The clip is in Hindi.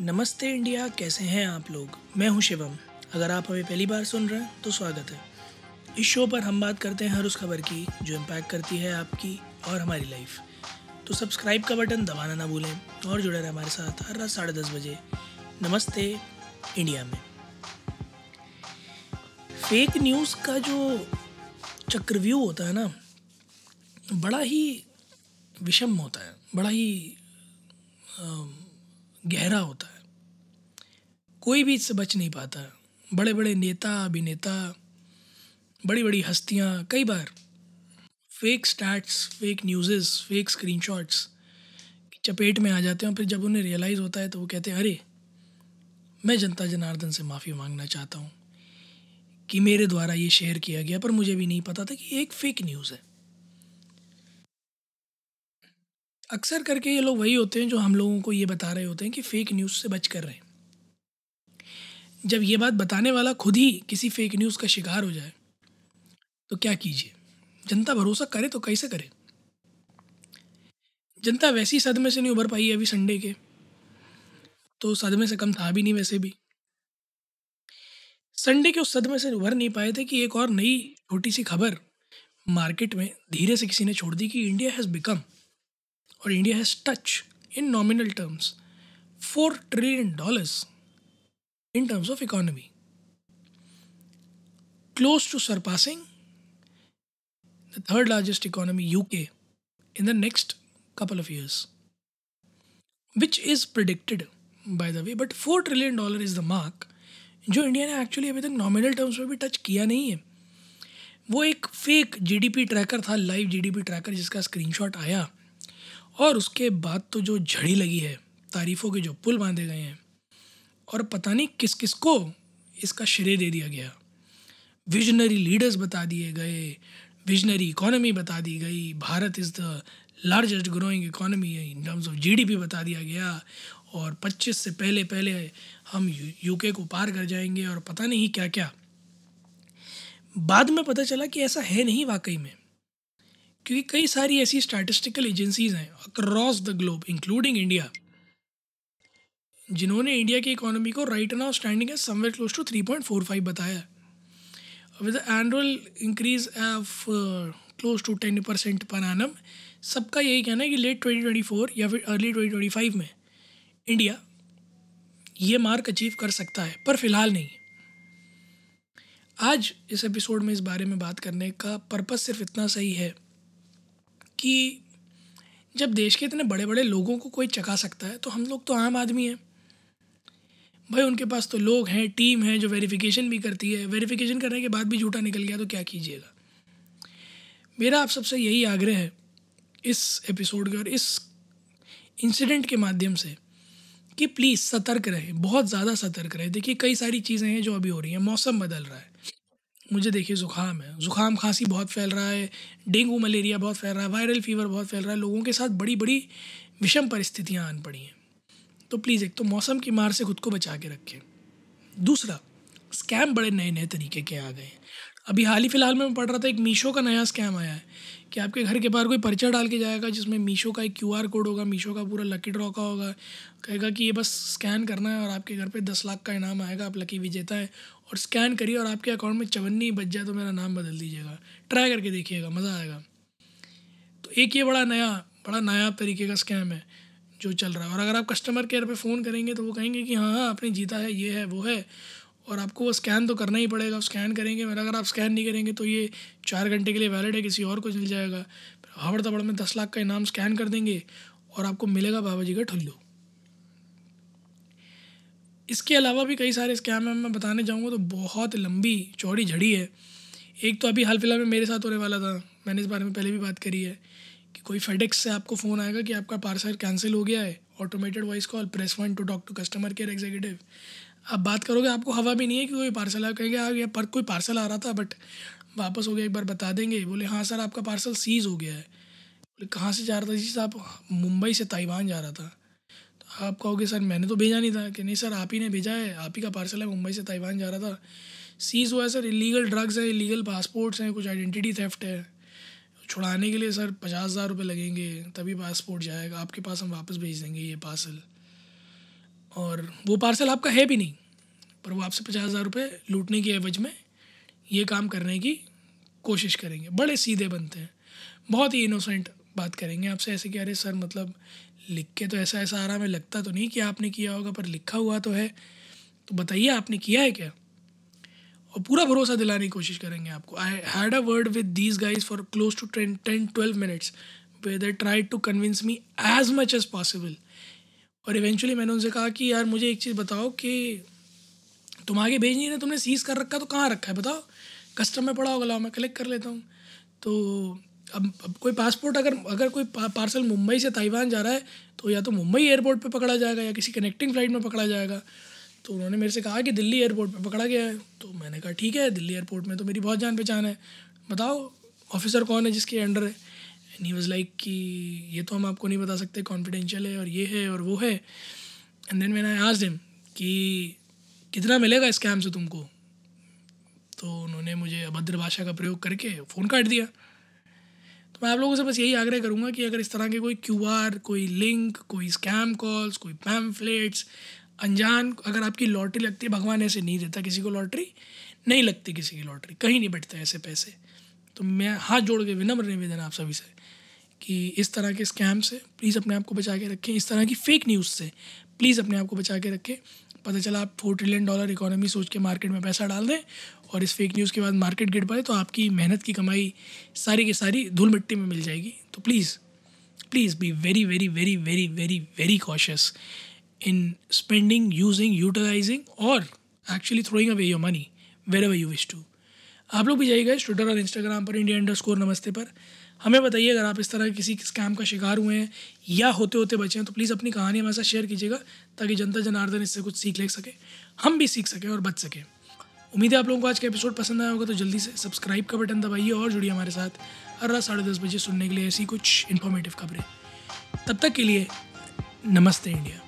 नमस्ते इंडिया कैसे हैं आप लोग? मैं हूँ शिवम। अगर आप हमें पहली बार सुन रहे हैं तो स्वागत है। इस शो पर हम बात करते हैं हर उस खबर की जो इम्पैक्ट करती है आपकी और हमारी लाइफ तो सब्सक्राइब का बटन दबाना ना भूलें और जुड़े रहें हमारे साथ हर रात साढ़े दस बजे। नमस्ते इंडिया में। फेक न्यूज़ का जो चक्रव्यूह होता है ना बड़ा ही विषम होता है बड़ा ही अम, गहरा होता है। कोई भी इससे बच नहीं पाता। बड़े बड़े नेता, अभिनेता बड़ी बड़ी हस्तियाँ, कई बार fake stats fake newses fake screenshots चपेट में आ जाते हैं और फिर जब उन्हें रियलाइज़ होता है तो वो कहते हैं, अरे, मैं जनता जनार्दन से माफ़ी मांगना चाहता हूँ कि मेरे द्वारा ये शेयर किया गया, पर मुझे भी नहीं पता था कि एक फेक न्यूज़ है। अक्सर करके ये लोग वही होते हैं जो हम लोगों को ये बता रहे होते हैं कि फ़ेक न्यूज़ से बच कर रहें जब ये बात बताने वाला खुद ही किसी फेक न्यूज़ का शिकार हो जाए तो क्या कीजिए? जनता भरोसा करे तो कैसे करे? जनता वैसी सदमे से नहीं उभर पाई अभी संडे के। तो सदमे से कम था भी नहीं वैसे भी। संडे के उस सदमे से उभर नहीं पाए थे कि एक और नई छोटी सी खबर मार्केट में धीरे से किसी ने छोड़ दी कि इंडिया हैज़ बिकम और India has touch in nominal terms four trillion dollars in terms of economy. Close to surpassing the third largest economy, UK, in the next couple of years. Which is predicted, by the way, but four trillion dollar is the mark जो इंडिया ने एक्चुअली अभी तक नॉमिनल टर्म्स में भी टच किया नहीं है वो एक फेक जीडीपी ट्रैकर था लाइव जीडीपी ट्रैकर जिसका स्क्रीनशॉट आया और उसके बाद तो जो झड़ी लगी है, तारीफ़ों के जो पुल बांधे गए हैं, और पता नहीं किस किस को इसका श्रेय दे दिया गया। विजनरी लीडर्स बता दिए गए विजनरी इकोनॉमी बता दी गई, Bharat is the largest growing economy in terms of GDP बता दिया गया, और 25 से पहले पहले हम यूके को पार कर जाएँगे, और पता नहीं क्या क्या बाद में पता चला कि ऐसा है नहीं वाकई में। क्योंकि कई सारी ऐसी स्टैटिस्टिकल एजेंसीज हैं across the globe including India जिन्होंने इंडिया की इकोनॉमी को राइट नाउ स्टैंडिंग है somewhere close to three point four five बताया with annual increase of close to ten percent per annum सबका यही कहना है कि लेट ट्वेंटी ट्वेंटी फोर या फिर अर्ली ट्वेंटी ट्वेंटी फाइव में इंडिया ये मार्क अचीव कर सकता है, पर फ़िलहाल नहीं आज इस एपिसोड में इस बारे में बात करने का पर्पज़ सिर्फ़ इतना सही है कि जब देश के इतने बड़े बड़े लोगों को कोई चका सकता है तो हम लोग तो आम आदमी हैं। भाई, उनके पास तो लोग हैं, टीम है जो वेरिफिकेशन भी करती है। वेरिफिकेशन करने के बाद भी झूठा निकल गया तो क्या कीजिएगा? मेरा आप सबसे यही आग्रह है इस एपिसोड के और इस इंसिडेंट के माध्यम से कि प्लीज़ सतर्क रहें, बहुत ज़्यादा सतर्क रहें। देखिए, कई सारी चीज़ें हैं जो अभी हो रही हैं, मौसम बदल रहा है। मुझे देखिए ज़ुकाम है। ज़ुकाम खांसी बहुत फैल रहा है, डेंगू, मलेरिया बहुत फैल रहा है, वायरल फीवर बहुत फैल रहा है, लोगों के साथ बड़ी बड़ी विषम परिस्थितियाँ आन पड़ी हैं। तो प्लीज़ एक तो मौसम की मार से खुद को बचा के रखें। दूसरा, स्कैम बड़े नए नए तरीके के आ गए हैं। अभी हाल ही फ़िलहाल में मैं पढ़ रहा था, एक मीशो का नया स्कैम आया है कि आपके घर के बाहर कोई पर्चा डाल के जाएगा जिसमें मीशो का एक क्यूआर कोड होगा, मीशो का पूरा लकी ड्रॉ का होगा, कहेगा कि ये बस स्कैन करना है और आपके घर पे दस लाख का इनाम आएगा, आप लकी विजेता है और स्कैन करिए और आपके अकाउंट में चवन्नी बच जाए तो मेरा नाम बदल दीजिएगा। ट्राई करके देखिएगा, मज़ा आएगा। तो एक ये बड़ा नया बड़ा नया तरीके का स्कैम है जो चल रहा है और अगर आप कस्टमर केयर पे फ़ोन करेंगे तो वो कहेंगे कि हाँ हाँ आपने जीता है, ये है, वो है। और आपको वो स्कैन तो करना ही पड़ेगा स्कैन करेंगे मगर अगर आप स्कैन नहीं करेंगे तो ये चार घंटे के लिए वैलिड है, किसी और को मिल जाएगा। हवड़ तबड़ में दस लाख का इनाम स्कैन कर देंगे और आपको मिलेगा बाबा जी का ठुल्लू। इसके अलावा भी कई सारे स्कैम हैं, मैं बताने जाऊँगा तो बहुत लंबी चौड़ी झड़ी है। एक तो अभी हाल फ़िलहाल में मेरे साथ होने वाला था, मैंने इस बारे में पहले भी बात करी है कि कोई फेडेक्स से आपको फ़ोन आएगा कि आपका पार्सल कैंसिल हो गया है automated voice call press one to talk to customer care executive आप बात करोगे, आपको हवा भी नहीं है कि कोई पार्सल आ कहेंगे आ गया पर, कोई पार्सल आ रहा था बट वापस हो गया, एक बार बता देंगे। बोले हाँ सर, आपका पार्सल सीज़ हो गया है। बोले, कहाँ से जा रहा था? जी साहब मुंबई से ताइवान जा रहा था। तो आप कहोगे, सर, मैंने तो भेजा नहीं था। कि नहीं, सर, आप ही ने भेजा है, आप ही का पार्सल है, मुंबई से ताइवान जा रहा था। सीज़ हुआ है, सर इलीगल ड्रग्स है इलीगल पासपोर्ट्स हैं, कुछ आइडेंटिटी थेफ्ट है। छुड़ाने के लिए, सर, पचास हज़ार रुपये लगेंगे, तभी पासपोर्ट जाएगा। आपके पास हम वापस भेज देंगे ये पार्सल और वो पार्सल आपका है भी नहीं, पर वो आपसे पचास हज़ार रुपये लूटने की एवज में ये काम करने की कोशिश करेंगे। बड़े सीधे बनते हैं। बहुत ही इनोसेंट बात करेंगे आपसे। ऐसे कि अरे सर मतलब लिख के तो ऐसा ऐसा आ रहा है। लगता तो नहीं कि आपने किया होगा, पर लिखा हुआ तो है। तो बताइए, आपने किया है क्या? और पूरा भरोसा दिलाने की कोशिश करेंगे आपको। I had a word with these guys for close to ten ten twelve minutes way they try to convince me as much as possible और इवेंचुअली मैंने उनसे कहा कि यार मुझे एक चीज़ बताओ कि तुम आगे भेज नहीं रहे, तुमने सीज कर रखा तो कहाँ रखा है? बताओ। कस्टम में पड़ा होगा, लाओ, मैं कलेक्ट कर लेता हूँ। तो अब अब कोई पासपोर्ट अगर अगर कोई पार्सल मुंबई से ताइवान जा रहा है तो या तो मुंबई एयरपोर्ट पे पकड़ा जाएगा या किसी कनेक्टिंग फ़्लाइट में पकड़ा जाएगा। तो उन्होंने मेरे से कहा कि दिल्ली एयरपोर्ट पे पकड़ा गया है। तो मैंने कहा, ठीक है, दिल्ली एयरपोर्ट में तो मेरी बहुत जान पहचान है। बताओ ऑफिसर कौन है जिसके अंडर है? एंड ही वॉज़ लाइक कि, ये तो हम आपको नहीं बता सकते कॉन्फिडेंशियल है और ये है और वो है. एंड देन मैंने आज दिन कि, कितना मिलेगा इस स्कैम से तुमको? तो उन्होंने मुझे अभद्र भाषा का प्रयोग करके फ़ोन काट दिया। तो मैं आप लोगों से बस यही आग्रह करूँगा कि अगर इस तरह के कोई क्यू आर कोई लिंक कोई स्कैम कॉल्स कोई पैम्फलेट्स अनजान, अगर आपकी लॉटरी लगती है भगवान ऐसे नहीं देता किसी को लॉटरी नहीं लगती किसी की लॉटरी कहीं नहीं बैठते ऐसे पैसे। तो मैं हाथ जोड़ के विनम्र निवेदन आप सभी से। कि इस तरह के स्कैम से प्लीज़ अपने आप को बचा के रखें, इस तरह की फेक न्यूज़ से प्लीज़ अपने आप को बचा के रखें। पता चला आप फोर ट्रिलियन डॉलर इकोनॉमी सोच के मार्केट में पैसा डाल दें और इस फेक न्यूज़ के बाद मार्केट गिर पाए तो आपकी मेहनत की कमाई सारी की सारी धूल मिट्टी में मिल जाएगी। तो please please be very very very very very very cautious in spending using utilising और actually throwing away your money wherever you wish to आप लोग भी जाइएगा ट्विटर और इंस्टाग्राम पर इंडिया अंडर स्कोर नमस्ते पर। हमें बताइए, अगर आप इस तरह किसी स्कैम का शिकार हुए हैं या होते होते बचे हैं तो प्लीज़ अपनी कहानी हमारे साथ शेयर कीजिएगा ताकि जनता जनार्दन इससे कुछ सीख ले सके। हम भी सीख सकें और बच सकें। उम्मीद है आप लोगों को आज का एपिसोड पसंद आया होगा तो जल्दी से सब्सक्राइब का बटन दबाइए और जुड़िए हमारे साथ हर रात साढ़े दस बजे सुनने के लिए ऐसी कुछ इन्फॉर्मेटिव खबरें। तब तक के लिए नमस्ते इंडिया।